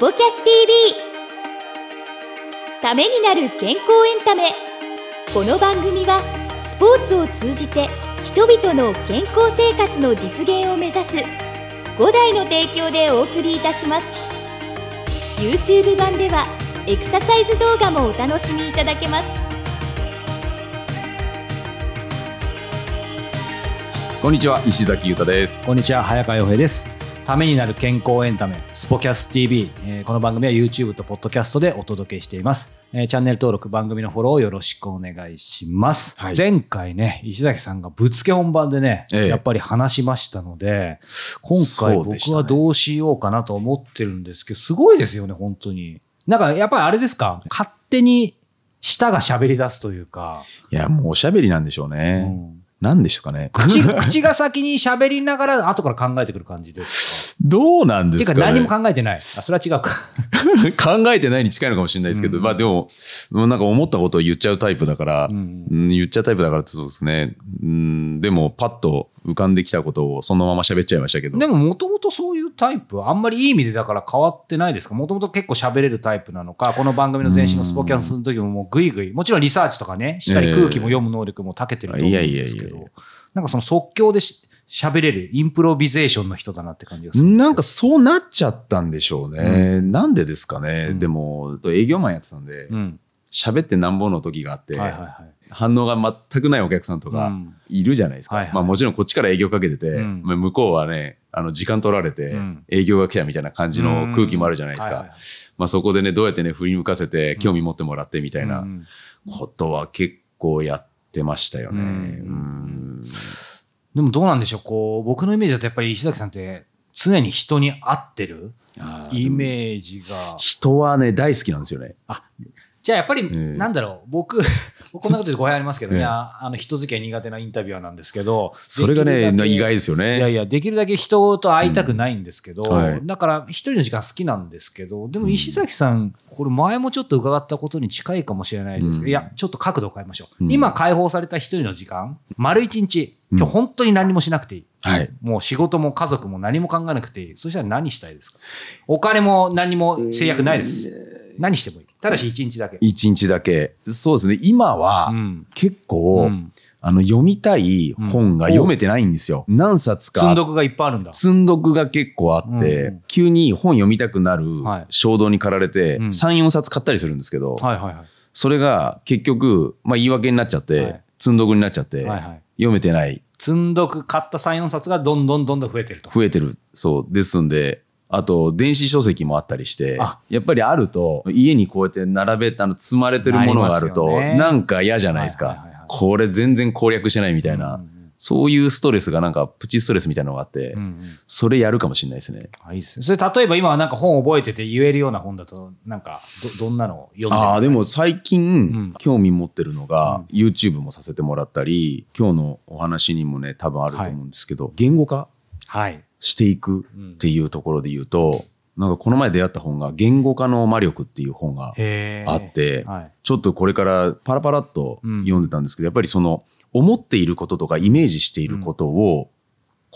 ポキャス TV ためになる健康エンタメ。この番組はスポーツを通じて人々の健康生活の実現を目指す5台の提供でお送りいたします。YouTube 版ではエクササイズ動画もお楽しみいただけます。こんにちは石崎裕太です。こんにちは早川洋平ですためになる健康エンタメスポキャス TV、えーこの番組は YouTube と Podcast でお届けしています、えーチャンネル登録番組のフォローをよろしくお願いします、はい。前回ね石崎さんがぶつけ本番でね、ええ。やっぱり話しましたので今回僕はどうしようかなと思ってるんですけどすごいですよね本当に。なんかやっぱりあれですか？勝手に舌が喋り出すというか、いやもうおしゃべりなんでしょううね、んなんでしょうかね。口 口が先に喋りながら後から考えてくる感じですか？どうなんでてすかね。いうか何も考えてない。あ、それは違うか。考えてないに近いのかもしれないですけど、うん。まあでもなんか思ったことを言っちゃうタイプだから、うん。うん言っちゃうタイプだからそうですね、うん、でもパッと浮かんできたことをそのまま喋っちゃいましたけど。でももともとそういうタイプはあんまりいい意味でだから変わってないですか？もともと結構喋れるタイプなのか、この番組の前身のスポキャンスの時ももうグイグイ、もちろんリサーチとかね、したり空気も読む能力も長けてると思うんですけいやいやいやいど、なんかその即興でし喋れるインプロビゼーションの人だなって感じがする。なんかそうなっちゃったんでしょうね、なんでですかね、うん。でも営業マンやってたんでうん。喋、ってなんぼの時があって、はいはいはい。反応が全くないお客さんとかうん。いるじゃないですか。はいはい。まあもちろんこっちから営業かけてて、うん。まあ向こうはね、あの時間取られてうん。営業が来たみたいな感じの空気もあるじゃないですか。うん。はいはい。まあそこでね、どうやってね、振り向かせて興味持ってもらってみたいはいなうん。ことは結構やってましたよね。でもどうなんでしょう、こう、僕のイメージだとやっぱり石崎さんって常に人に会ってるイメージが。人はね、大好きなんですよね。じゃあやっぱり、ええなんだろう、僕、僕こんなこと言うと語弊ありますけどね、ええああの人付き合い苦手なインタビュアーなんですけど、それがね、意外ですよね。いやいや、できるだけ人と会いたくないんですけど、だから一人の時間好きなんですけど、でも石崎さん、これ前もちょっと伺ったことに近いかもしれないですけど、うんいや、ちょっと角度を変えましょう。うん今解放された一人の時間、丸一日、今日本当に何もしなくていい。はい。もう仕事も家族も何も考えなくていい。そしたら何したいですか？お金も何も制約ないです。何してもいい。ただし一日だけ。一日だけ。そうですね。今はうん結構、うんあの、読みたい本が読めてないんですよ。何冊か。積んどくがいっぱいあるんだ。積んどくが結構あって、うん急に本読みたくなるはい衝動に駆られて、うん3、4冊買ったりするんですけど、はいはいはい。それが結局、まあ言い訳になっちゃって、はい積んどくになっちゃって、はいはい。読めてない、積んどく買った3、4冊がどんどんどんどん増えてると。増えてる。そう。ですんで、あと、電子書籍もあったりしてあ、やっぱりあると、家にこうやって並べて、あの、積まれてるものがあると、なんか嫌じゃないですか。はいはいはいはい。これ全然攻略してないみたいな、うんそういうストレスがなんか、プチストレスみたいなのがあって、うんうん。それやるかもしれないですね。あいいですね。それ例えば今はなんか本覚えてて言えるような本だと、なんかどどんなのを読んでるああ、でも最近、ん。興味持ってるのが、YouTube もさせてもらったり、今日のお話にもね、多分あると思うんですけど、言語化はい。していくっていうところで言うと、なんかこの前出会った本が、言語化の魔力っていう本があって、はい。ちょっとこれからパラパラっと読んでたんですけど、やっぱりその、思っていることとかイメージしていることを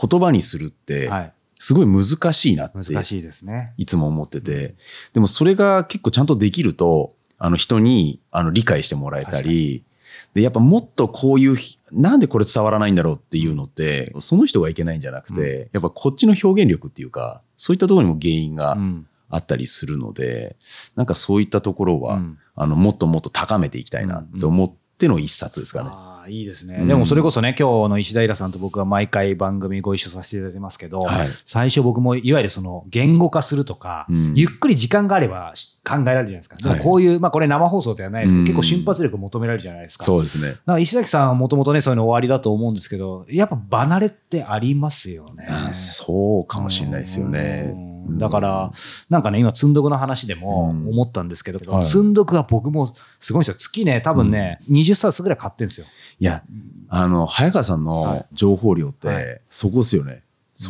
言葉にするって、はい。すごい難しいなって難しいですね。いつも思ってて、でもそれが結構ちゃんとできると、あの人にあの理解してもらえたり、で、やっぱもっとこういうひ、なんでこれ伝わらないんだろうっていうのって、その人がいけないんじゃなくて、やっぱこっちの表現力っていうか、そういったところにも原因がうん。あったりするので、なんかそういったところは、うんあの、もっともっと高めていきたいなって思っての一冊ですかね。いいですね。うんでもそれこそね、今日の石平さんと僕は毎回番組ご一緒させていただいてますけど、はい最初僕もいわゆるその言語化するとか、うんゆっくり時間があれば考えられるじゃないですか。でこういう、まあこれ生放送ではないですけど、うん結構瞬発力求められるじゃないですか。そうですね。な石崎さんはもともとね、そういうの終わりだと思うんですけど、やっぱ離れってありますよね。あそうかもしれないですよねうん。だから、なんかね、今、積んどくの話でもうん思ったんですけど、はい積んどくは僕もすごいんですよ。月ね、多分ね、20冊ぐらい買ってるんですよ。いや、あの、早川さんはいの情報量っはて、そこですよね。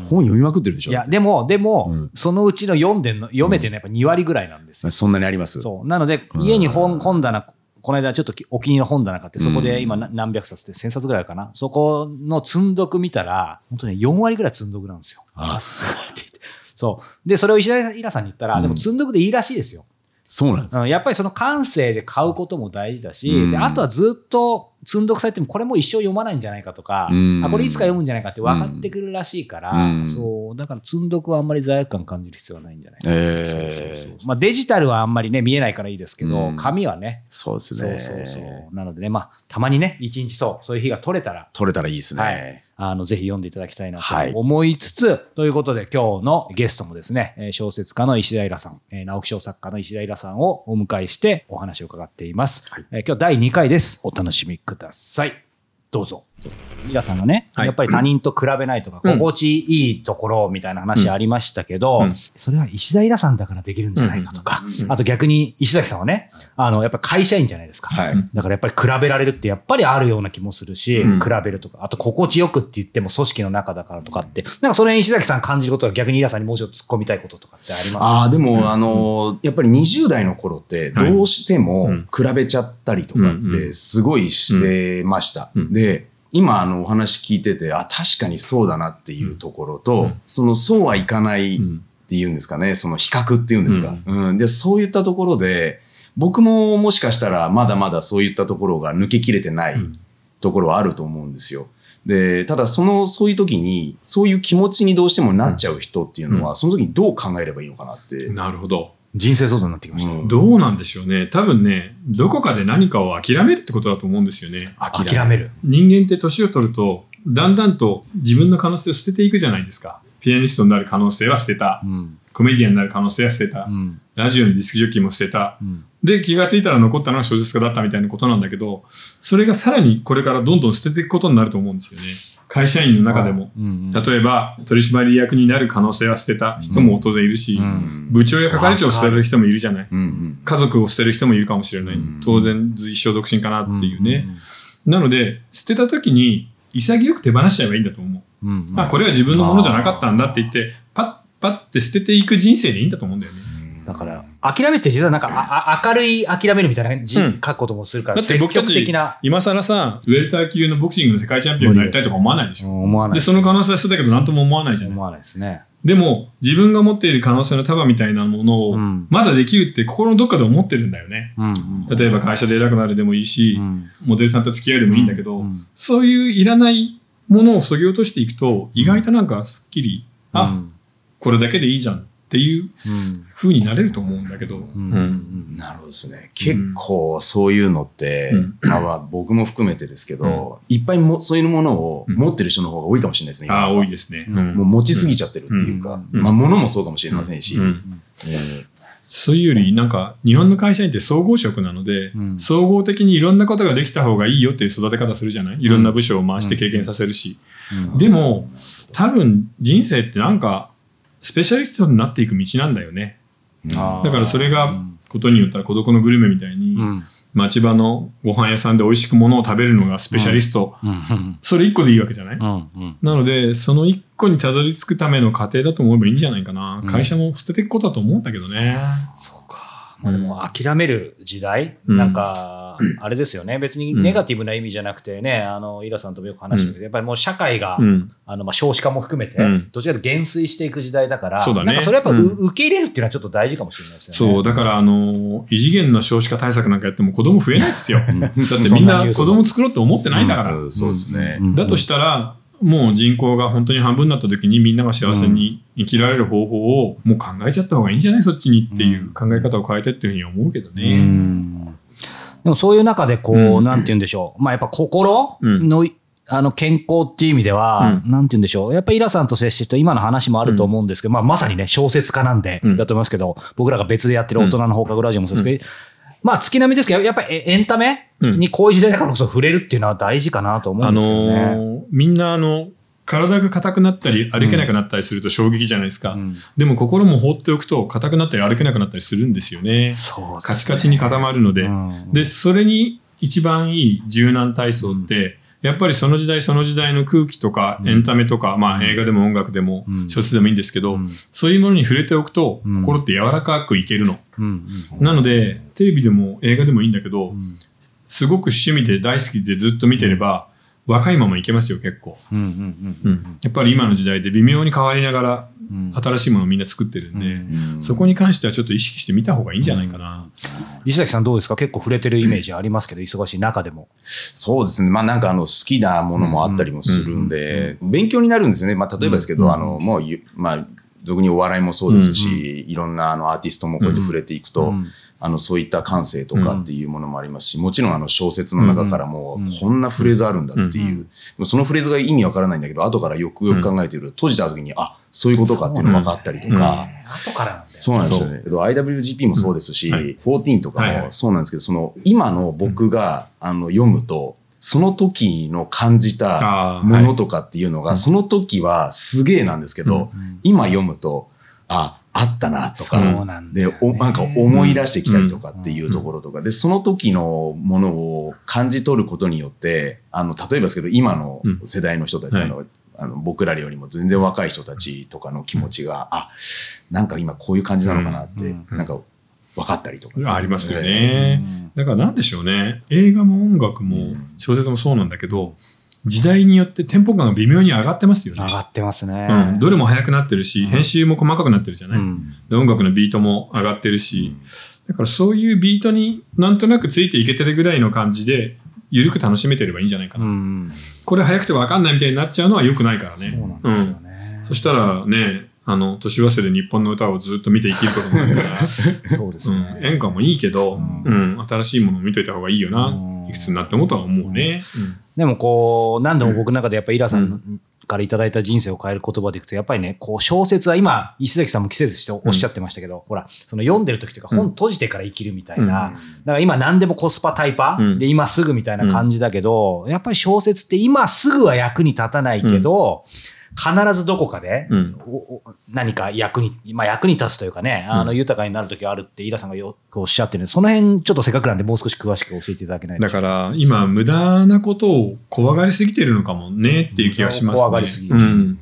本読みまくってるでしょいや、でも、でも、うんそのうちの読んでんの、読めてるのやっぱ2割ぐらいなんですよ。そんなにありますそう。なので、家に本、本棚、この間ちょっときお気に入りの本棚買って、そこで今な何百冊って1000冊ぐらいあるかな。そこの積んどく見たら、本当に4割ぐらい積んどくなんですよ。あ、そう。そう。で、それを石田イラさんに言ったら、うん。でも積んどくでいいらしいですよ。そうなんですやっぱりその感性で買うことも大事だし、うん。であとはずっと積んどくされてもこれもう一生読まないんじゃないかとか、うん。あこれいつか読むんじゃないかって分かってくるらしいから、うん。そう。だから積んどくはあんまり罪悪感感じる必要はないんじゃないかな、えまあ、デジタルはあんまりね見えないからいいですけど、うん。紙はね。そうですそうね。そうそう。なのでねまあたまにね一日そうそういう日が取れたら。取れたらいいですね。はいあのぜひ読んでいただきたいなはいと思いつつ、ということで今日のゲストもですね、えー小説家の石田イラさん、えー直木賞作家の石田イラさんをお迎えしてお話を伺っています。はいえー今日第2回です。お楽しみください。どうぞ。イラさんがね、はい。やっぱり他人と比べないとか、うん。心地いいところみたいな話ありましたけど、うん。それは石田イラさんだからできるんじゃないかとか、うんあと逆に石崎さんはね、あの、やっぱり会社員じゃないですか。はい。だからやっぱり比べられるってやっぱりあるような気もするし、うん。比べるとか、あと心地よくって言っても組織の中だからとかって、なんかその辺石崎さん感じることは逆にイラさんにもうちょっと突っ込みたいこととかってありますああ、でも、うんあの、やっぱり20代の頃って、どうしてもうん比べちゃったりとかって、すごいしてました。うんで、今、あの、お話聞いてて、あ、確かにそうだなっていうところと、うんその、そうはいかないっていうんですかね、その比較っていうんですか。うんで、そういったところで、僕ももしかしたらまだまだそういったところが抜けきれてないところはあると思うんですよ。で、ただその、そういう時に、そういう気持ちにどうしてもなっちゃう人っていうのは、その時にどう考えればいいのかなって。なるほど。人生相談になってきました。うんどうなんでしょうね。多分ね、どこかで何かを諦めるってことだと思うんですよね。諦める。人間って年を取ると、だんだんと自分の可能性を捨てていくじゃないですか。ピアニストになる可能性は捨てたう。ん。コメディアンになる可能性は捨てたう。ん。ラジオのディスクジョッキーも捨てた。うん。で、気がついたら残ったのは小説家だったみたいなことなんだけど、それがさらにこれからどんどん捨てていくことになると思うんですよね。会社員の中でも。うん。例えば、取締役になる可能性は捨てた人も当然いるし、うん部長や係長を捨てる人もいるじゃない。家族を捨てる人もいるかもしれない。うん当然、一生独身かなっていうね。なので、捨てた時に潔く手放しちゃえばいいんだと思う。うん。うん。あ、これは自分のものじゃなかったんだって言って、パッパッて捨てていく人生でいいんだと思うんだよね。だから、諦めって実はなんか、ああ明るい諦めるみたいな字うん書くこともするから、だって僕たち今更さ、ウェルター級のボクシングの世界チャンピオンになりたいとか思わないでしょ。思わない。で、その可能性は捨てたけど何とも思わないじゃない。思わないですね。でも、自分が持っている可能性の束みたいなものをうん、まだできるって心のどっかで思ってるんだよね。うん。例えば会社で偉くなるでもいいしう、ん。モデルさんと付き合うでもいいんだけど、うんそういういらないものを削ぎ落としていくと、意外となんかすっきり、あ、うんこれだけでいいじゃんっていう風になれると思うんだけど、うん。うん。なるほどですね。結構そういうのって、うん。まあまあ僕も含めてですけど、いっぱいもそういうものを持ってる人の方が多いかもしれないですね。今ああ、多いですね。うん。もう持ちすぎちゃってるっていうか、うん。まあ物もそうかもしれませんし、うん。うん。そういうより、なんか、日本の会社員って総合職なので、うん。総合的にいろんなことができた方がいいよっていう育て方するじゃない？いろんな部署を回して経験させるし。でも、多分人生ってなんか、スペシャリストになっていく道なんだよね。だからそれがことによったら孤独のグルメみたいに、うん。町場のご飯屋さんで美味しくものを食べるのがスペシャリスト。うん。それ一個でいいわけじゃない、うん。うん。なので、その一個にたどり着くための過程だと思えばいいんじゃないかな。うん会社も捨てていくことだと思うんだけどね。そうか。まあでも諦める時代、うんなんか、あれですよね。別にネガティブな意味じゃなくてね、あの、イラさんともよく話してるけど、やっぱりもう社会が、うん。あの、まあ、少子化も含めて、うんどちらかと減衰していく時代だから、そうだねそれやっぱ、受け入れるっていうのはちょっと大事かもしれないですよね。そう、だから、あの、異次元の少子化対策なんかやっても子供増えないですよ。だってみんな子供作ろうって思ってないんだから。うんそうですね。うんだとしたら、もう人口が本当に半分になった時にみんなが幸せに生きられる方法をもう考えちゃった方がいいんじゃない？そっちにっていう考え方を変えてっていうふうに思うけどうね。んでもそういう中で、こう、うん。なんて言うんでしょう。まあやっぱ心の、あの健康っていう意味では、うなんて言うんでしょう。やっぱりイラさんと接してると今の話もあると思うんですけど、まあまさにね、小説家なんで、うん。だと思いますけど、僕らが別でやってる大人の放課後ラジオもそうですけど、まあ月並みですけど、やっぱりエエンタメうん。にこういう時代だからこそ触れるっていうのは大事かなと思うあんですけどね。のーみんなあの、体が硬くなったり歩けなくなったりすると衝撃じゃないですか。うん。でも心も放っておくと硬くなったり歩けなくなったりするんですよね。そね。カチカチに固まるので。うん。で、それに一番いい柔軟体操って、やっぱりその時代その時代の空気とかうん。エンタメとか、まあ映画でも音楽でもうん。小説でもいいんですけど、うん。そういうものに触れておくとうん。心って柔らかくいけるの。うん。なので、テレビでも映画でもいいんだけど、うん。すごく趣味で大好きでずっと見てれば、若いままいけますよ、結構。やっぱり今の時代で微妙に変わりながら、うん新しいものをみんな作ってるんで、うんそこに関してはちょっと意識してみた方がいいんじゃないかな。石崎さんどうですか？結構触れてるイメージありますけど、忙しい中でも。そうですね。まあなんかあの好きなものもあったりもするんで、勉強になるんですよね。まあ例えばですけど、うんあの、もうゆ、まあ、俗にお笑いもそうですし、いろんなあのアーティストもこうやって触れていくと、うんあの、そういった感性とかっていうものもありますし、もちろんあの小説の中からも、こんなフレーズあるんだっていう、うんそのフレーズが意味わからないんだけど、後からよくよく考えてると、閉じた時に、あ、そういうことかっていうのが分かったりとか、後からなんだよ。そうなんですよね。IWGP もそうですし、うん。はい。14とかもそうなんですけど、その今の僕が、あの読むと、その時の感じたものとかっていうのが、その時はすげえなんですけど、うん今読むと、あ、あったなとか、でなんね、おなんか思い出してきたりとかっていうところとか、で、その時のものを感じ取ることによって、あの、例えばですけど、今の世代の人たち、うんあのあの僕らよりも全然若い人たちとかの気持ちが、あ、なんか今こういう感じなのかなって、うん。なんか分かったりとか。ありますようね。んだからなんでしょうね。映画も音楽も小説もそうなんだけど、時代によってテンポ感が微妙に上がってますよね上。がってますね。うん、どれも速くなってるし、編集も細かくなってるじゃない、うんで音楽のビートも上がってるし、だからそういうビートになんとなくついていけてるぐらいの感じで、ゆるく楽しめてればいいんじゃないかな。うんこれ速くて分かんないみたいになっちゃうのは良くないからね。そうなんですよね。そしたらね、あの、年忘れ日本の歌をずっと見て生きることになるから、そうですうん、ね。演歌もいいけど、ううん、新しいものを見といた方がいいよな、うん。いくつになってもとは思うね。でもこう、何度も僕の中でやっぱりイラさんからいただいた人生を変える言葉でいくと、やっぱりね、こう小説は今、石崎さんも季節しておっしゃってましたけど、ほら、その読んでる時とか本閉じてから生きるみたいな、うん。だから今何でもコスパタイパうん。で今すぐみたいな感じだけど、やっぱり小説って今すぐは役に立たないけど、必ずどこかで、うん何か役に、まあ役に立つというかね、あの豊かになる時あるってイラさんがよくおっしゃってるんで、その辺ちょっとせっかくなんでもう少し詳しく教えていただけないでだ。から今無駄なことを怖がりすぎてるのかもねっていう気がしますね。怖がりすぎるうん。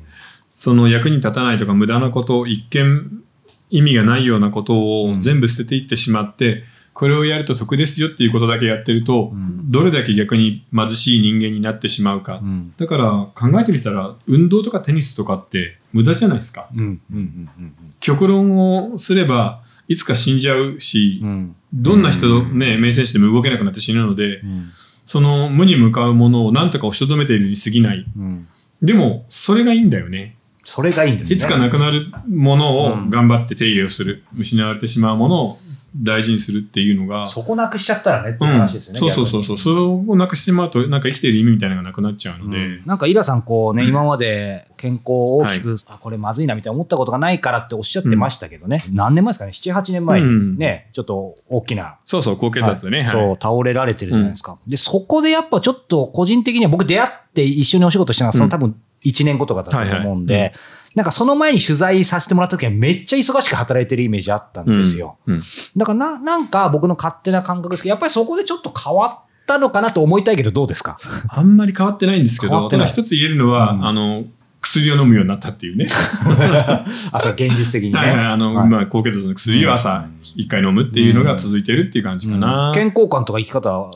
その役に立たないとか無駄なこと、一見意味がないようなことを全部捨てていってしまって、これをやると得ですよっていうことだけやってると、んどれだけ逆に貧しい人間になってしまうか。うんだから考えてみたら運動とかテニスとかって無駄じゃないですか。うんうんうんうん極論をすればいつか死んじゃうし、うんどんな人ね、名選手でも動けなくなって死ぬので、うんその無に向かうものを何とか押しとどめているに過ぎない。うんでも、それがいいんだよね。それがいいんですね。いつかなくなるものをうん頑張って手入れをする。失われてしまうものを大事にするっていうのが。そこなくしちゃったらねってうん。話ですよね。そうそうそう。そう。それをなくしてしまうと、なんか生きている意味みたいなのがなくなっちゃうので。うん。なんかイラさんこうね、うん。今まで健康を大きく、あこれまずいなみたいな思ったことがないからっておっしゃってましたけどね、何年前ですかね？78年前にね、ちょっと大きな、そうそう、高血圧でね。はい。そう倒れられてるじゃないですか、でそこでやっぱちょっと個人的には僕出会って一緒にお仕事したのはその多分1年後とかだったと思うんで、はいはいなんかその前に取材させてもらった時はめっちゃ忙しく働いてるイメージあったんですよ。うんうんだからな、なんか僕の勝手な感覚ですけど、やっぱりそこでちょっと変わったのかなと思いたいけど、どうですか？あんまり変わってないんですけど、変わってないただ一つ言えるのは、うんあの、薬を飲むようになったっていうね。あ、それ現実的にね。はいはい、あの、はいまあ、高血圧の薬を朝一回飲むっていうのが続いてるっていう感じかな。健康観とか生き方は、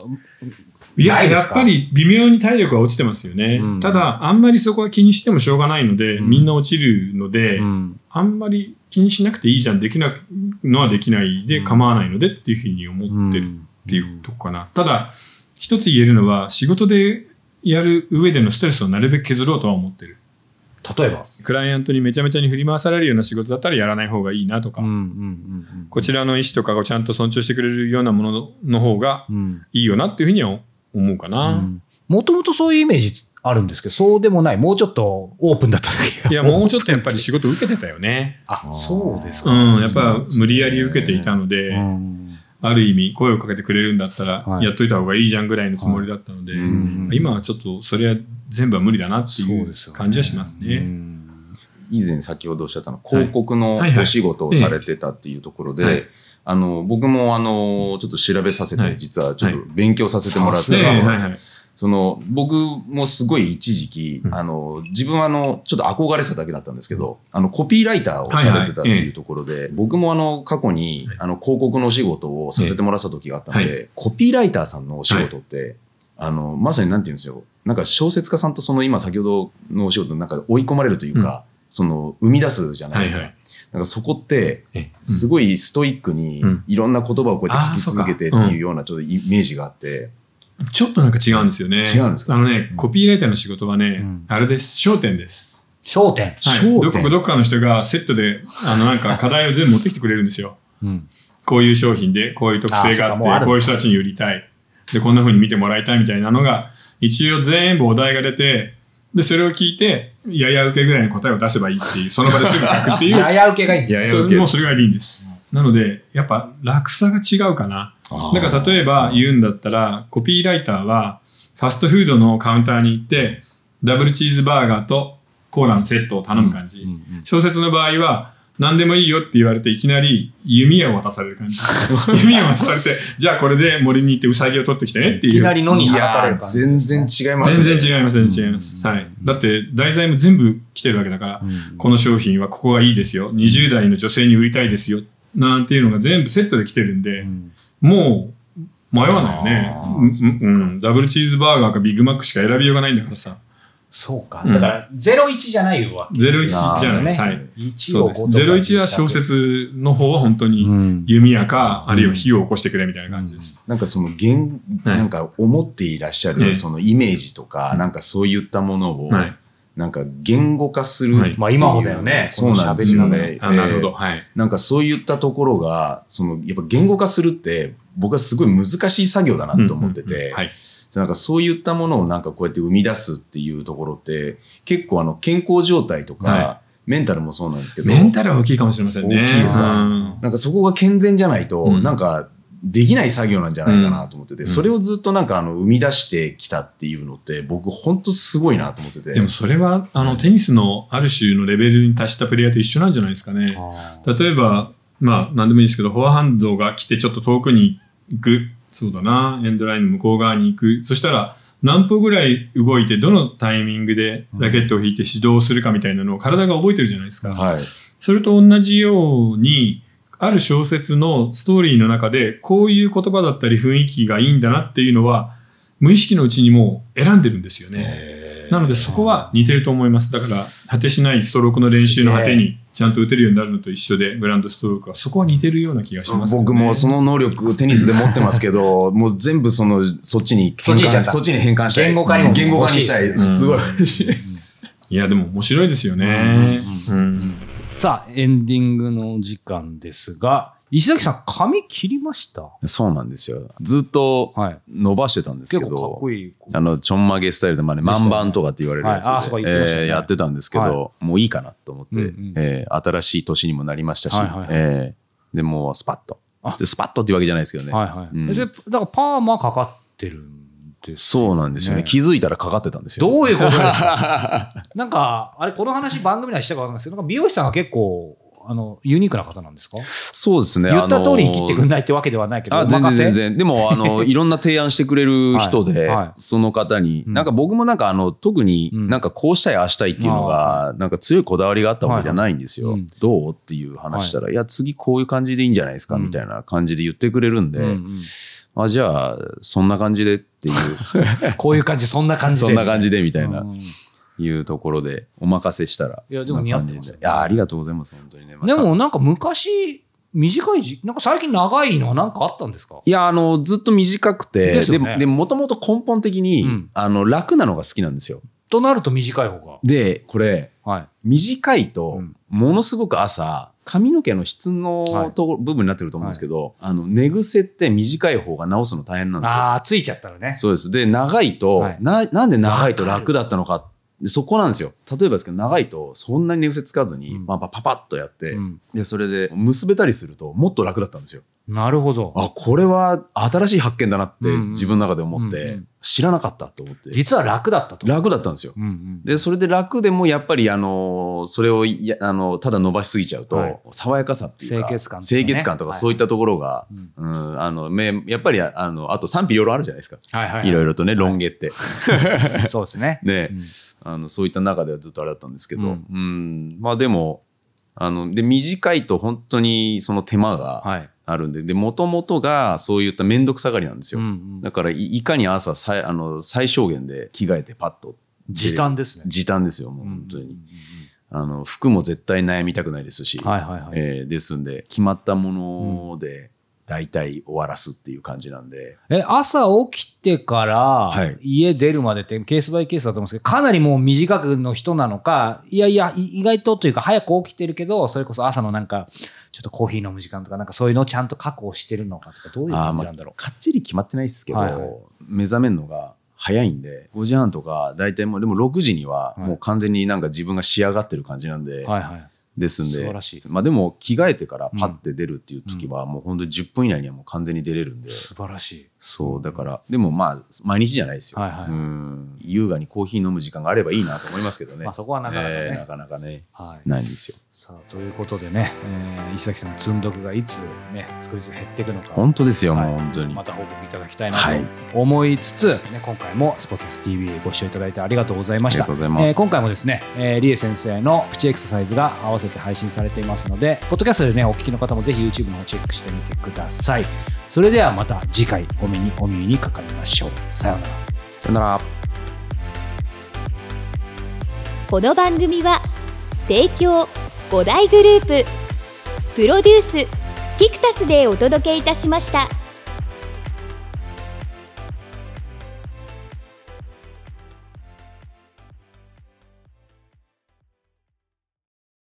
いや、やっぱり微妙に体力が落ちてますよね。うん。ただ、あんまりそこは気にしてもしょうがないので、うん。みんな落ちるので、うん。あんまり気にしなくていいじゃん、できなくのはできないで構わないのでっていうふうに思ってるっていうとこかな。ただ、一つ言えるのは、仕事でやる上でのストレスをなるべく削ろうとは思ってる。例えば？クライアントにめちゃめちゃに振り回されるような仕事だったらやらない方がいいなとか、こちらの意思とかをちゃんと尊重してくれるようなものの方がいいよなっていうふうには思うかな。もともとそういうイメージあるんですけど、そうでもない。もうちょっとオープンだった時がいや、もうちょっとやっぱり仕事受けてたよね。あ、そうですか。うん、やっぱ無理やり受けていたので、うん。ある意味声をかけてくれるんだったらはい。やっといた方がいいじゃんぐらいのつもりだったので、はいうん。今はちょっとそれは全部は無理だなっていう感じはしますうね。ん。以前先ほどおっしゃったの広告のはい。はい。はいお仕事をされてたっていうところで、はいあの僕もあのちょっと調べさせて、はい。実はちょっと勉強させてもらって、はいはいその僕もすごい一時期、うん。あの自分はあのちょっと憧れてただけだったんですけど、あのコピーライターをされてたっていうところで、僕もあの過去にはい。あの広告のお仕事をさせてもらった時があったので、はコピーライターさんのお仕事って、あのまさになんて言うんですよなんか小説家さんとその今先ほどのお仕事の中で追い込まれるというか、その、生み出すじゃないですか。はいはいなんかそこって、えすごいストイックにうん、いろんな言葉をこうやって書き続けてっていうようなちょっとイメージがあって、ちょっとなんか違うんですよね。違うんですか？あのね、コピーライターの仕事はね、うんあれです。焦点です。焦点。はい。焦点どこどこかの人がセットで、あの、なんか課題を全部持ってきてくれるんですよ。うん。こういう商品で、こういう特性があって、うこういう人たちに売りたい。で、こんな風に見てもらいたいみたいなのが、一応全部お題が出て、で、それを聞いて、やや受けぐらいの答えを出せばいいっていう、その場ですぐ書くっていう。やや受けがいいんですよ。やや受けそれもうそれがいいんです。なので、やっぱ楽さが違うかな。なんか例えば言うんだったら、コピーライターは、ファストフードのカウンターに行って、ダブルチーズバーガーとコーラのセットを頼む感じ。小説の場合は、何でもいいよって言われて、いきなり弓矢を渡される感じ。弓矢を渡されて、じゃあこれで森に行ってウサギを取ってきてねっていう。いきなり野にい放たれる感じ。全然違います全然違います、全然違います。はい。だって、題材も全部来てるわけだから、この商品はここがいいですよ。20代の女性に売りたいですよ。なんていうのが全部セットで来てるんで、うんもう迷わないよねうんうん。ダブルチーズバーガーかビッグマックしか選びようがないんだからさ。そうか。うんだから、01じゃないわけ。01じゃないです。なはい。1そうです。01は小説の方は本当にうん弓矢か、あるいは火を起こしてくれみたいな感じです。なんかそのなんか思っていらっしゃええるそのイメージとか、なんかそういったものを、はい。なんか言語化するっていう、まあ今もだよねそうなんですよね。あ、なるほえど。はい。えなんかそういったところが、そのやっぱ言語化するって、僕はすごい難しい作業だなと思ってて、うんうんうんはい。なんかそういったものをなんかこうやって生み出すっていうところって、結構あの健康状態とか、はメンタルもそうなんですけど、メンタルは大きいかもしれませんね。大きいですか？うんなんかそこが健全じゃないと、うんなんかできない作業なんじゃないかなと思ってて、んそれをずっとなんかあの生み出してきたっていうのって、僕本当すごいなと思ってて。でもそれは、あの、テニスのある種のレベルに達したプレイヤーと一緒なんじゃないですかね。例えば、まあ、なんでもいいですけど、フォアハンドが来てちょっと遠くに行く。そうだな。エンドラインの向こう側に行く。そしたら、何歩ぐらい動いて、どのタイミングでラケットを引いて指導するかみたいなのを体が覚えてるじゃないですか。はい。それと同じように、ある小説のストーリーの中で、こういう言葉だったり雰囲気がいいんだなっていうのは、無意識のうちにもう選んでるんですよね。なのでそこは似てると思います。だから、果てしないストロークの練習の果てにちゃんと打てるようになるのと一緒で、グランドストロークはそこは似てるような気がします、ね。僕もその能力テニスで持ってますけど、も う全部その、そっちに変換、そっちに変換したい。言語化にも言語化にしたい。すすごい。いや、でも面白いですよね。うんさあ、エンディングの時間ですが、石崎さん、髪切りました？そうなんですよ。ずっとはい。伸ばしてたんですけ結構かっど、こいい。あの、ちょんまげスタイルで、まあね、万番とかって言われるやつで、はいねえーやってたんですけど、もういいかなと思って、うんうんえー新しい年にもなりましたし、はいはいはいえーでもうスパッとあ。でスパッとっていうわけじゃないですけどね。はいはい。うんだからパーマかかってるんですそうなんですよね。ね気づいたらかかってたんですよ。どういうことですか？なんか、あれ、この話番組内したかわかんないですけど、美容師さんが結構、あの、ユニークな方なんですか？そうですね。言った通りに切ってくんるないってわけではないけど、あ全然全然。でも、あの、いろんな提案してくれる人で、はいはい。その方に、うん。なんか僕もなんかあの、特にうん。なんかこうしたい、ああしたいっていうのが、なんか強いこだわりがあったわけじゃないんですよ。はいどう？っていう話したら、い、や、次こういう感じでいいんじゃないですか、うん。みたいな感じで言ってくれるんで、うんうん。あ、じゃあ、そんな感じでっていう、こういう感じ、そんな感じで。そんな感じでみたいな、うんいうところで、お任せしたら。いやでも似合ってますよいや、ありがとうございます、本当にね。まあさでもなんか昔、短い時、なんか最近長いのはなんかあったんですか？いや、あの、ずっと短くて、でねでも、ともと根本的に、うんあの、楽なのが好きなんですよ。となると短い方が。で、これ、はい。短いとうん、ものすごく朝、髪の毛の質はいのとこ部分になってると思うんですけど、あの、寝癖って短い方が直すの大変なんですよ。ああ、ついちゃったらね。そうです。で、長いと、はいな、なんで長いと楽だったのか。でそこなんですよ。例えばですけど、長いと、そんなに寝癖使わずに、うんまあ、パパッとやって、うんで、それで、結べたりすると、もっと楽だったんですよ。なるほど。あ、これは新しい発見だなって自分の中で思って、知らなかったと思って。実は楽だったと。楽だったんですよ。うんうん。で、それで楽でもやっぱりあの、それをや、あの、ただ伸ばしすぎちゃうと、はい爽やかさっていうか、清潔感とかね清潔感とかはいそういったところが、うんうん、あの、めやっぱりあの、あと賛否両論あるじゃないですか。はいはい。いろいろとね、ロン毛って。そうですね。ね、うんあの、そういった中ではずっとあれだったんですけど、ううんん、まあでも、あの、で、短いと本当にその手間がはい。あるんで、で、もともとがそういっためんどくさがりなんですよ。うんうんだからい、いかに朝あの最小限で着替えてパッと。時短ですね。時短ですよ、もううん本当に。あの服も絶対悩みたくないですし、はいはいはい。えーですんで決まったもので大体終わらすっていう感じなんで、え、朝起きてからはい家出るまでってケースバイケースだと思うんですけど、かなりもう短くの人なのか、いやいや、い意外とというか早く起きてるけど、それこそ朝のなんか、ちょっとコーヒー飲む時間とか、なんかそういうのをちゃんと確保してるのかとか、どういう感じなんだろかっちり決まってないですけど、はいはい目覚めるのが早いんで5時半とか大体もうでも6時にははいもう完全になんか自分が仕上がってる感じなんで、う。はいはい。ですんで。まあ、でも着替えてからパッて出るっていう時はもう本当に10分以内にはもう完全に出れるんで、素晴らしい。そうだからでもまあ毎日じゃないですよ、はいはい。うん。優雅にコーヒー飲む時間があればいいなと思いますけどね、まあそこはなかなかね。えーなかなかね。はい。ないんですよさあ、ということでね、えー石崎さんの積んどくがいつね、少しずつ減っていくのか。本当ですよ、はい。もう本当に、また報告いただきたいなはい。と思いつつ、ね、今回もスポーツ TV ご視聴いただいてありがとうございました。ありがとうございます。えー今回もですね、えー、リエ先生のプチエクササイズが合わせて配信されていますのでポッドキャストでねお聞きの方もぜひ YouTube の方チェックしてみてください。それではまた次回お目にお耳にかかりましょう。さようなら。さよなら。この番組は提供5大グループプロデュースキクタスでお届けいたしました。